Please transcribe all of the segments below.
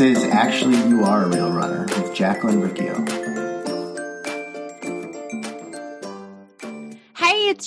This is Actually You Are a Real Runner with Jacqueline Riccio.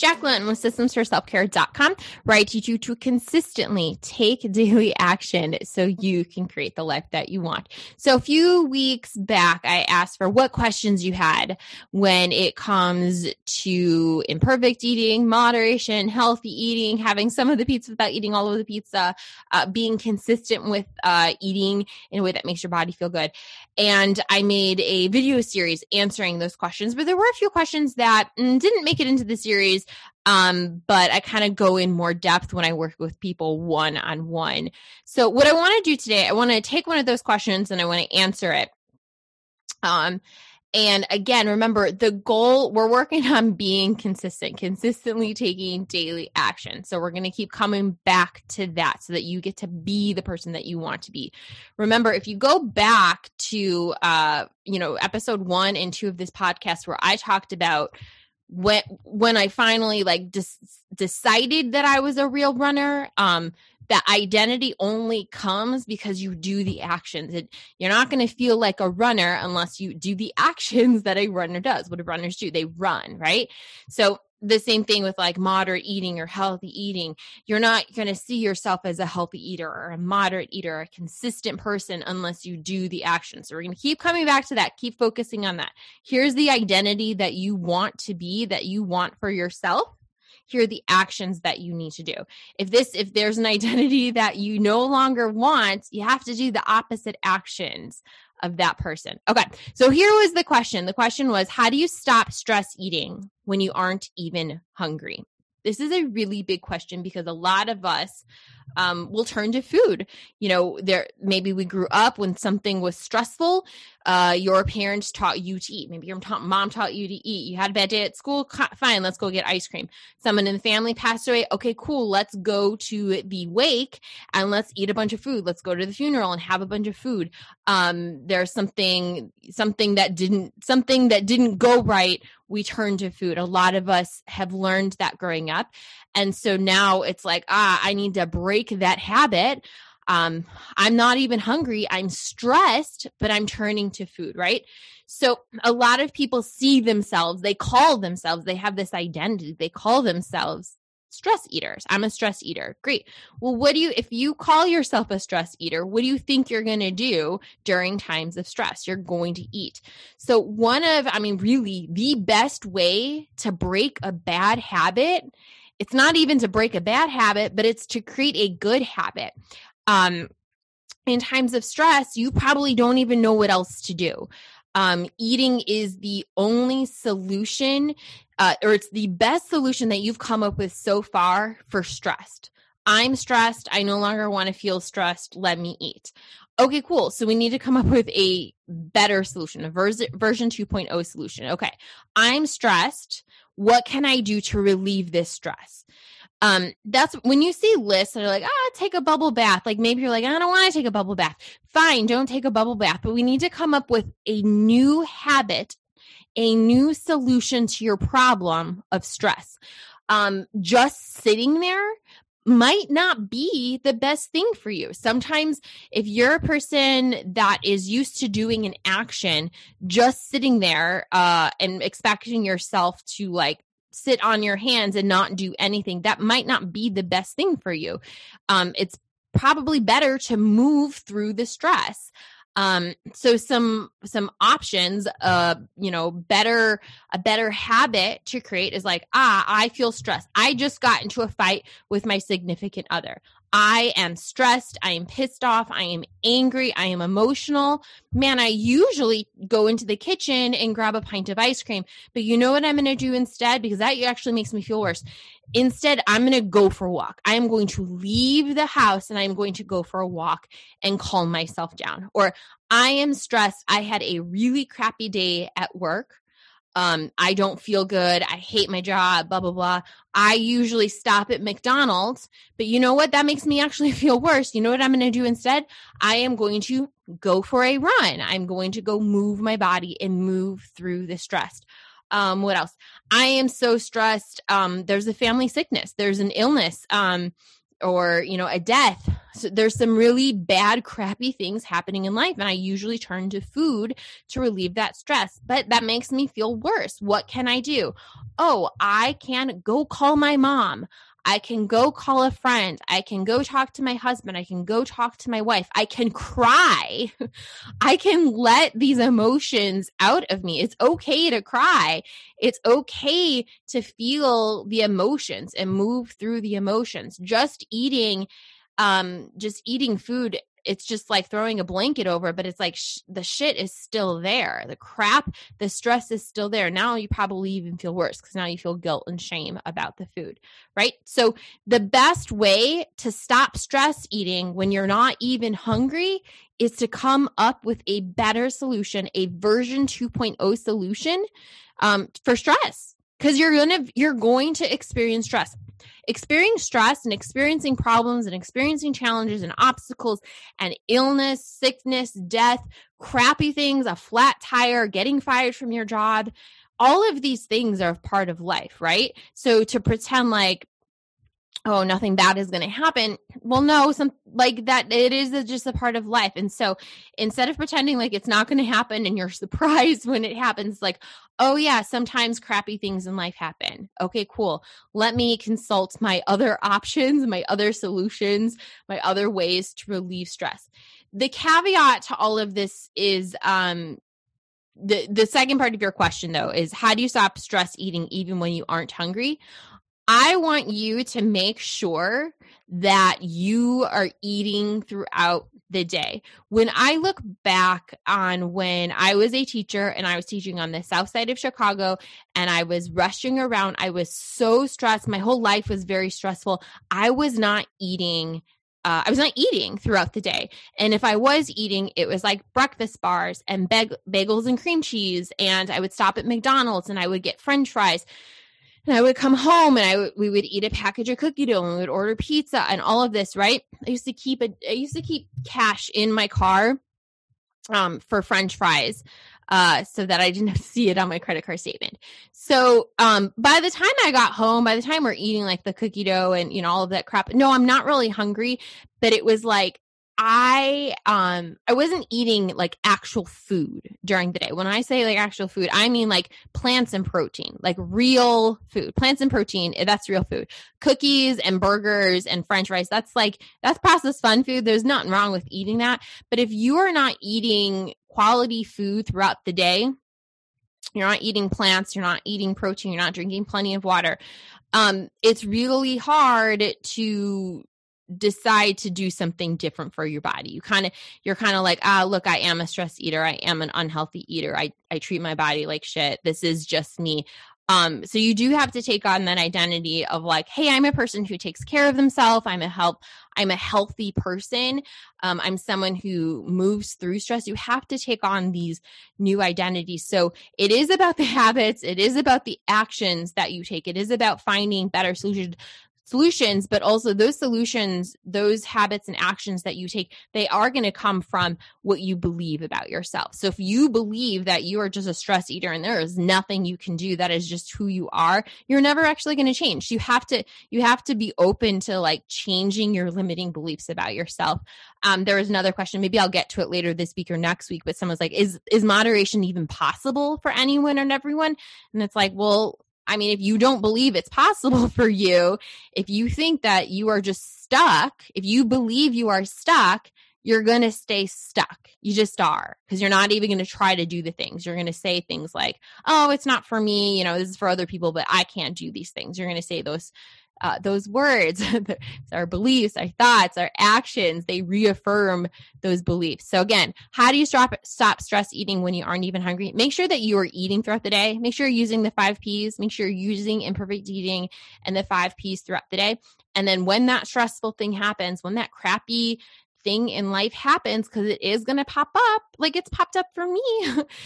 Jacqueline with systemsforselfcare.com, where I teach you to consistently take daily action so you can create the life that you want. So a few weeks back, I asked for what questions you had when it comes to imperfect eating, moderation, healthy eating, having some of the pizza without eating all of the pizza, uh, being consistent with uh, eating in a way that makes your body feel good. And I made a video series answering those questions, but there were a few questions that mm, didn't make it into the series. Um, but I kind of go in more depth when I work with people one on one. So what I want to do today, I want to take one of those questions and I want to answer it. Um, and again, remember the goal, we're working on being consistent, consistently taking daily action. So we're going to keep coming back to that so that you get to be the person that you want to be. Remember, if you go back to, uh, you know, episode one and two of this podcast where I talked about when, when I finally like dis- decided that I was a real runner, um, that identity only comes because you do the actions. It, you're not going to feel like a runner unless you do the actions that a runner does. What do runners do? They run, right? So the same thing with like moderate eating or healthy eating. You're not going to see yourself as a healthy eater or a moderate eater, a consistent person unless you do the action. So we're going to keep coming back to that, keep focusing on that. Here's the identity that you want to be, that you want for yourself here are the actions that you need to do if this if there's an identity that you no longer want you have to do the opposite actions of that person. Okay so here was the question. The question was how do you stop stress eating when you aren't even hungry this is a really big question because a lot of us um, will turn to food. You know, there maybe we grew up when something was stressful. Uh, your parents taught you to eat. Maybe your mom taught you to eat. You had a bad day at school. Fine, let's go get ice cream. Someone in the family passed away. Okay, cool. Let's go to the wake and let's eat a bunch of food. Let's go to the funeral and have a bunch of food. Um, there's something something that didn't something that didn't go right. We turn to food. A lot of us have learned that growing up, and so now it's like ah, I need to break that habit um, I'm not even hungry. I'm stressed, but I'm turning to food, right? So a lot of people see themselves, they call themselves, they have this identity, they call themselves stress eaters. I'm a stress eater. Great. Well, what do you, if you call yourself a stress eater, what do you think you're going to do during times of stress? You're going to eat. So, one of, I mean, really the best way to break a bad habit it's not even to break a bad habit, but it's to create a good habit. Um, in times of stress, you probably don't even know what else to do. Um, eating is the only solution, uh, or it's the best solution that you've come up with so far for stressed. I'm stressed. I no longer want to feel stressed. Let me eat. Okay, cool. So we need to come up with a better solution, a version version 2.0 solution. Okay. I'm stressed what can I do to relieve this stress? Um, that's when you see lists that are like, ah, take a bubble bath. Like maybe you're like, I don't want to take a bubble bath. Fine, don't take a bubble bath. But we need to come up with a new habit, a new solution to your problem of stress. Um, just sitting there might not be the best thing for you. Sometimes, if you're a person that is used to doing an action, just sitting there uh, and expecting yourself to like sit on your hands and not do anything, that might not be the best thing for you. Um, it's probably better to move through the stress. Um so some some options uh you know better a better habit to create is like ah i feel stressed. I just got into a fight with my significant other I am stressed. I am pissed off. I am angry. I am emotional. Man, I usually go into the kitchen and grab a pint of ice cream. But you know what I'm going to do instead? Because that actually makes me feel worse. Instead, I'm going to go for a walk. I am going to leave the house and I'm going to go for a walk and calm myself down. Or I am stressed. I had a really crappy day at work um, I don't feel good. I hate my job, blah, blah, blah. I usually stop at McDonald's, but you know what? That makes me actually feel worse. You know what I'm going to do instead? I am going to go for a run. I'm going to go move my body and move through the stress. Um, what else? I am so stressed. Um, there's a family sickness, there's an illness. Um, or you know a death so there's some really bad crappy things happening in life and i usually turn to food to relieve that stress but that makes me feel worse what can i do oh i can go call my mom I can go call a friend. I can go talk to my husband. I can go talk to my wife. I can cry. I can let these emotions out of me. It's okay to cry. It's okay to feel the emotions and move through the emotions. Just eating um just eating food it's just like throwing a blanket over but it's like sh- the shit is still there. The crap the stress is still there. Now you probably even feel worse because now you feel guilt and shame about the food right? So the best way to stop stress eating when you're not even hungry is to come up with a better solution a version 2.0 solution um, for stress. Because you're gonna you're going to experience stress experiencing stress and experiencing problems and experiencing challenges and obstacles and illness, sickness, death, crappy things, a flat tire, getting fired from your job, all of these things are part of life, right? So to pretend like oh nothing bad is going to happen. Well no some like that it is just a part of life. And so instead of pretending like it's not going to happen and you're surprised when it happens like oh yeah sometimes crappy things in life happen. Okay cool. Let me consult my other options my other solutions my other ways to relieve stress. The caveat to all of this is um the the second part of your question though is how do you stop stress eating even when you aren't hungry I want you to make sure that you are eating throughout the day. When I look back on when I was a teacher and I was teaching on the south side of Chicago and I was rushing around, I was so stressed. My whole life was very stressful. I was not eating. Uh, I was not eating throughout the day. And if I was eating, it was like breakfast bars and bag- bagels and cream cheese. And I would stop at McDonald's and I would get french fries and I would come home and I w- we would eat a package of cookie dough and we would order pizza and all of this, right? I used to keep a I used to keep cash in my car um for french fries uh so that I didn't see it on my credit card statement. So um by the time I got home, by the time we're eating like the cookie dough and you know all of that crap, no, I'm not really hungry, but it was like I um I wasn't eating like actual food during the day. When I say like actual food, I mean like plants and protein, like real food. Plants and protein, eh, that's real food. Cookies and burgers and french fries, that's like that's processed fun food. There's nothing wrong with eating that. But if you are not eating quality food throughout the day, you're not eating plants, you're not eating protein, you're not drinking plenty of water. Um, it's really hard to decide to do something different for your body. You kind of you're kind of like, ah, look, I am a stress eater. I am an unhealthy eater. I I treat my body like shit. This is just me. Um, so you do have to take on that identity of like, hey, I'm a person who takes care of themselves. I'm a help. I'm a healthy person. Um, I'm someone who moves through stress. You have to take on these new identities. So it is about the habits. It is about the actions that you take. It is about finding better solutions solutions but also those solutions those habits and actions that you take they are going to come from what you believe about yourself. So if you believe that you are just a stress eater and there is nothing you can do that is just who you are you're never actually going to change. You have to you have to be open to like changing your limiting beliefs about yourself. Um there was another question maybe i'll get to it later this week or next week but someone's like is is moderation even possible for anyone and everyone? And it's like well I mean, if you don't believe it's possible for you, if you think that you are just stuck, if you believe you are stuck, you're going to stay stuck. You just are because you're not even going to try to do the things. You're going to say things like, oh, it's not for me. You know, this is for other people, but I can't do these things. You're going to say those uh, those words, our beliefs, our thoughts, our actions, they reaffirm those beliefs. So again, how do you stop stop stress eating when you aren't even hungry? Make sure that you are eating throughout the day. Make sure you're using the five P's. Make sure you're using imperfect eating and the five P's throughout the day. And then when that stressful thing happens, when that crappy thing in life happens because it is going to pop up like it's popped up for me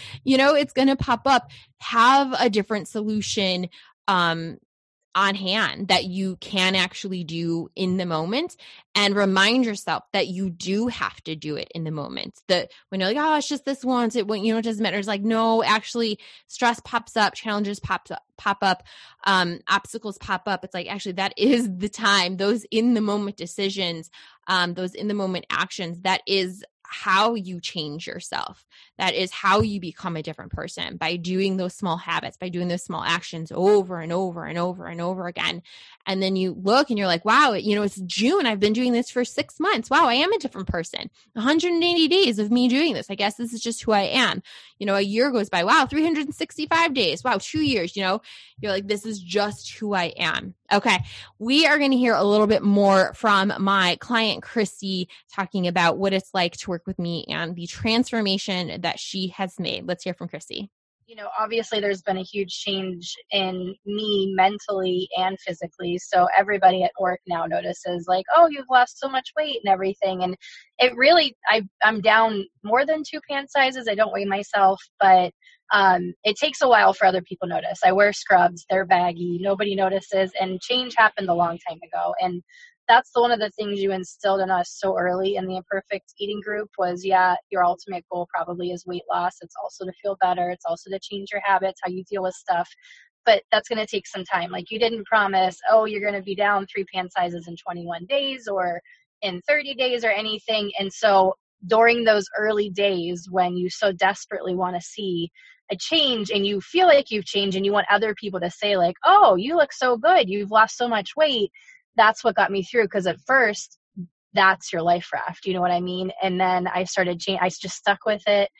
you know it's going to pop up have a different solution um on hand that you can actually do in the moment and remind yourself that you do have to do it in the moment. That when you're like oh it's just this once it when you know it doesn't matter. It's like no actually stress pops up challenges pops up pop up um obstacles pop up. It's like actually that is the time those in the moment decisions um those in the moment actions that is how you change yourself. That is how you become a different person by doing those small habits, by doing those small actions over and over and over and over again. And then you look and you're like, wow, you know, it's June. I've been doing this for six months. Wow, I am a different person. 180 days of me doing this. I guess this is just who I am. You know, a year goes by. Wow, 365 days. Wow, two years. You know, you're like, this is just who I am. Okay. We are going to hear a little bit more from my client, Christy, talking about what it's like to work with me and the transformation that she has made. Let's hear from Christy you know, obviously there's been a huge change in me mentally and physically. So everybody at work now notices like, oh, you've lost so much weight and everything. And it really, I, I'm down more than two pant sizes. I don't weigh myself, but um, it takes a while for other people notice. I wear scrubs, they're baggy, nobody notices, and change happened a long time ago. And that's one of the things you instilled in us so early in the imperfect eating group was yeah your ultimate goal probably is weight loss. It's also to feel better. It's also to change your habits how you deal with stuff. But that's going to take some time. Like you didn't promise oh you're going to be down three pant sizes in 21 days or in 30 days or anything. And so during those early days when you so desperately want to see a change and you feel like you've changed and you want other people to say like oh you look so good. You've lost so much weight. That's what got me through because at first that's your life raft you know what i mean? And then i started change i just stuck with it.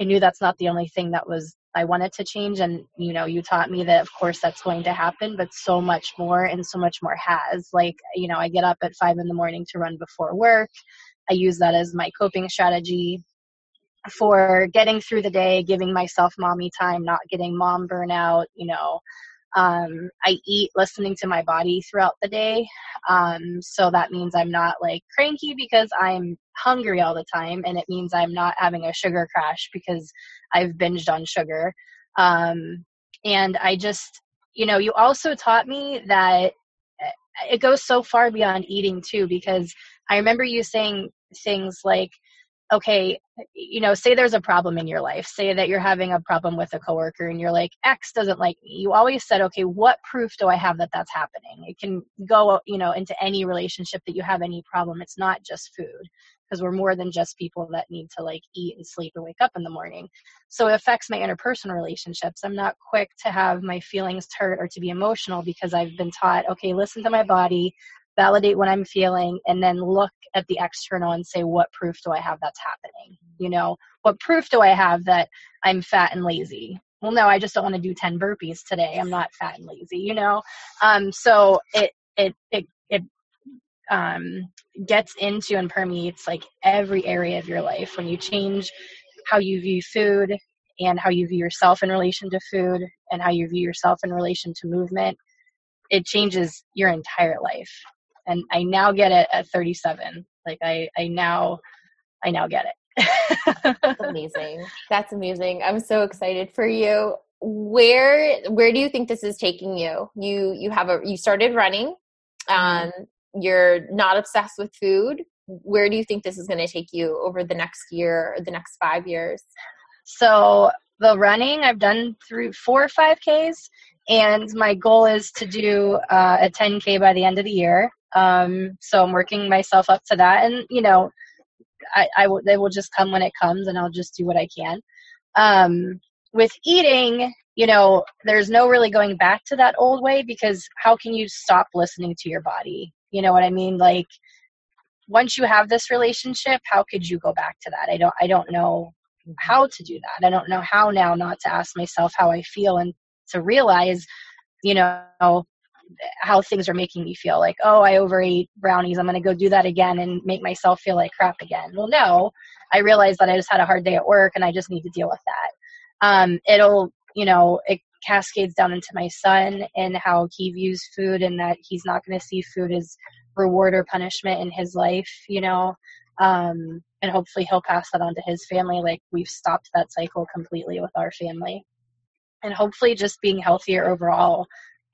I knew that's not the only thing that was i wanted to change and you know you taught me that of course that's going to happen but so much more and so much more has. Like you know i get up at five in the morning to run before work. I use that as my coping strategy for getting through the day giving myself mommy time not getting mom burnout you know um, I eat listening to my body throughout the day. Um, so that means I'm not like cranky because I'm hungry all the time. And it means I'm not having a sugar crash because I've binged on sugar. Um, and I just, you know, you also taught me that eh, it goes so far beyond eating too, because I remember you saying things like, okay, you know, say there's a problem in your life. Say that you're having a problem with a coworker and you're like, X doesn't like me. You always said, okay, what proof do I have that that's happening? It can go, you know, into any relationship that you have any problem. It's not just food because we're more than just people that need to like eat and sleep and wake up in the morning. So it affects my interpersonal relationships. I'm not quick to have my feelings hurt or to be emotional because I've been taught, okay, listen to my body, validate what I'm feeling, and then look at the external and say, what proof do I have that's happening? You know, what proof do I have that I'm fat and lazy? Well, no, I just don't want to do 10 burpees today. I'm not fat and lazy, you know? Um, so it, it, it, it, um, gets into and permeates like every area of your life when you change how you view food and how you view yourself in relation to food and how you view yourself in relation to movement it changes your entire life and I now get it at 37. Like I, I now, I now get it. That's amazing. That's amazing. I'm so excited for you. Where, where do you think this is taking you? You, you have a, you started running. Mm-hmm. Um, you're not obsessed with food. Where do you think this is going to take you over the next year or the next five years? So the running, I've done through four or five Ks, and my goal is to do uh, a 10K by the end of the year. Um, so I'm working myself up to that, and you know, I, I will, they will just come when it comes, and I'll just do what I can. Um, with eating, you know, there's no really going back to that old way because how can you stop listening to your body? You know what I mean? Like once you have this relationship, how could you go back to that? I don't I don't know how to do that. I don't know how now not to ask myself how I feel and to realize, you know, how things are making me feel like oh i overate brownies i'm going to go do that again and make myself feel like crap again. Well no i realized that i just had a hard day at work and i just need to deal with that. Um, it'll you know it cascades down into my son and how he views food and that he's not going to see food as reward or punishment in his life you know? Um, and hopefully he'll pass that on to his family like we've stopped that cycle completely with our family and hopefully just being healthier overall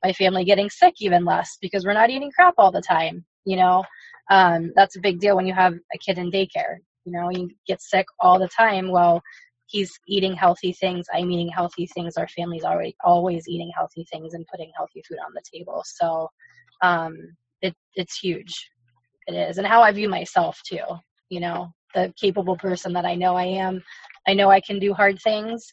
my family getting sick even less because we're not eating crap all the time. You know, um, that's a big deal when you have a kid in daycare. You know, you get sick all the time. Well, he's eating healthy things. I'm eating healthy things. Our family's already always eating healthy things and putting healthy food on the table. So um, it, it's huge. It is, and how I view myself too. You know, the capable person that I know I am. I know I can do hard things,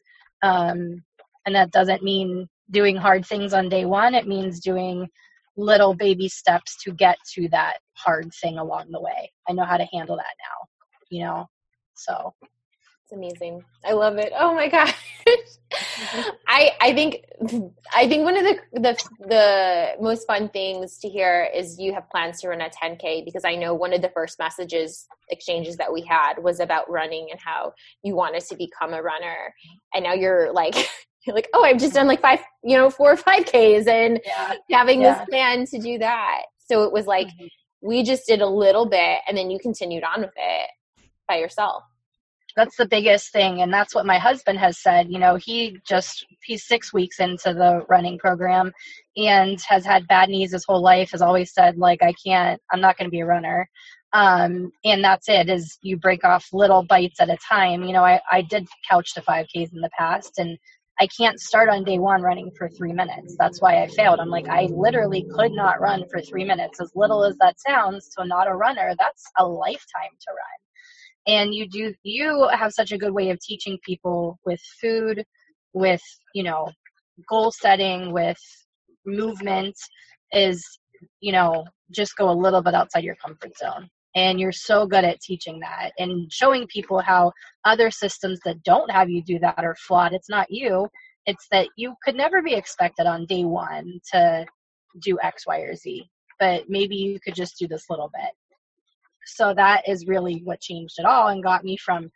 um, and that doesn't mean doing hard things on day one. It means doing little baby steps to get to that hard thing along the way. I know how to handle that now. You know, so it's amazing. I love it. Oh my gosh. I I think I think one of the the the most fun things to hear is you have plans to run a 10k because I know one of the first messages exchanges that we had was about running and how you wanted to become a runner and now you're like you're like oh I've just done like five you know four or five k's and yeah. having yeah. this plan to do that so it was like mm-hmm. we just did a little bit and then you continued on with it by yourself that's the biggest thing and that's what my husband has said you know he just he's six weeks into the running program and has had bad knees his whole life has always said like i can't i'm not going to be a runner um, and that's it is you break off little bites at a time you know I, I did couch to 5ks in the past and i can't start on day one running for three minutes. That's why i failed. I'm like i literally could not run for three minutes. As little as that sounds to not a runner that's a lifetime to run. And you do you have such a good way of teaching people with food with you know goal setting with movement is you know just go a little bit outside your comfort zone and you're so good at teaching that and showing people how other systems that don't have you do that are flawed it's not you it's that you could never be expected on day one to do x y or z but maybe you could just do this little bit so that is really what changed it all and got me from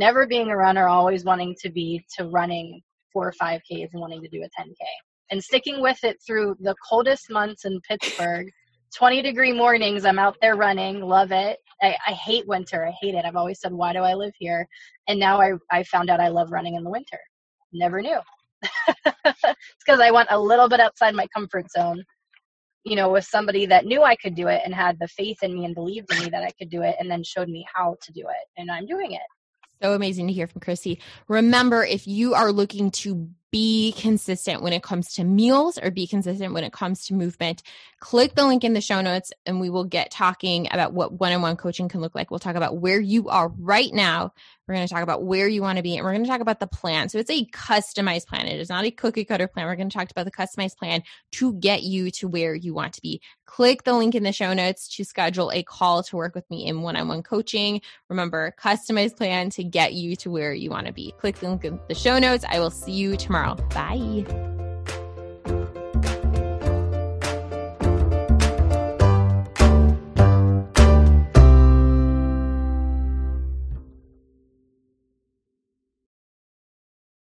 never being a runner, always wanting to be, to running four or five Ks and wanting to do a 10K. And sticking with it through the coldest months in Pittsburgh, 20 degree mornings, I'm out there running, love it. I, I hate winter, I hate it. I've always said, why do I live here? And now I, I found out I love running in the winter. Never knew. it's because I went a little bit outside my comfort zone you know, with somebody that knew I could do it and had the faith in me and believed in me that I could do it and then showed me how to do it. And I'm doing it. So amazing to hear from Chrissy. Remember, if you are looking to be consistent when it comes to meals or be consistent when it comes to movement, click the link in the show notes and we will get talking about what one on one coaching can look like. We'll talk about where you are right now we're going to talk about where you want to be, and we're going to talk about the plan. So it's a customized plan. It is not a cookie cutter plan. We're going to talk about the customized plan to get you to where you want to be. Click the link in the show notes to schedule a call to work with me in one on one coaching. Remember, customized plan to get you to where you want to be. Click the link in the show notes. I will see you tomorrow. Bye.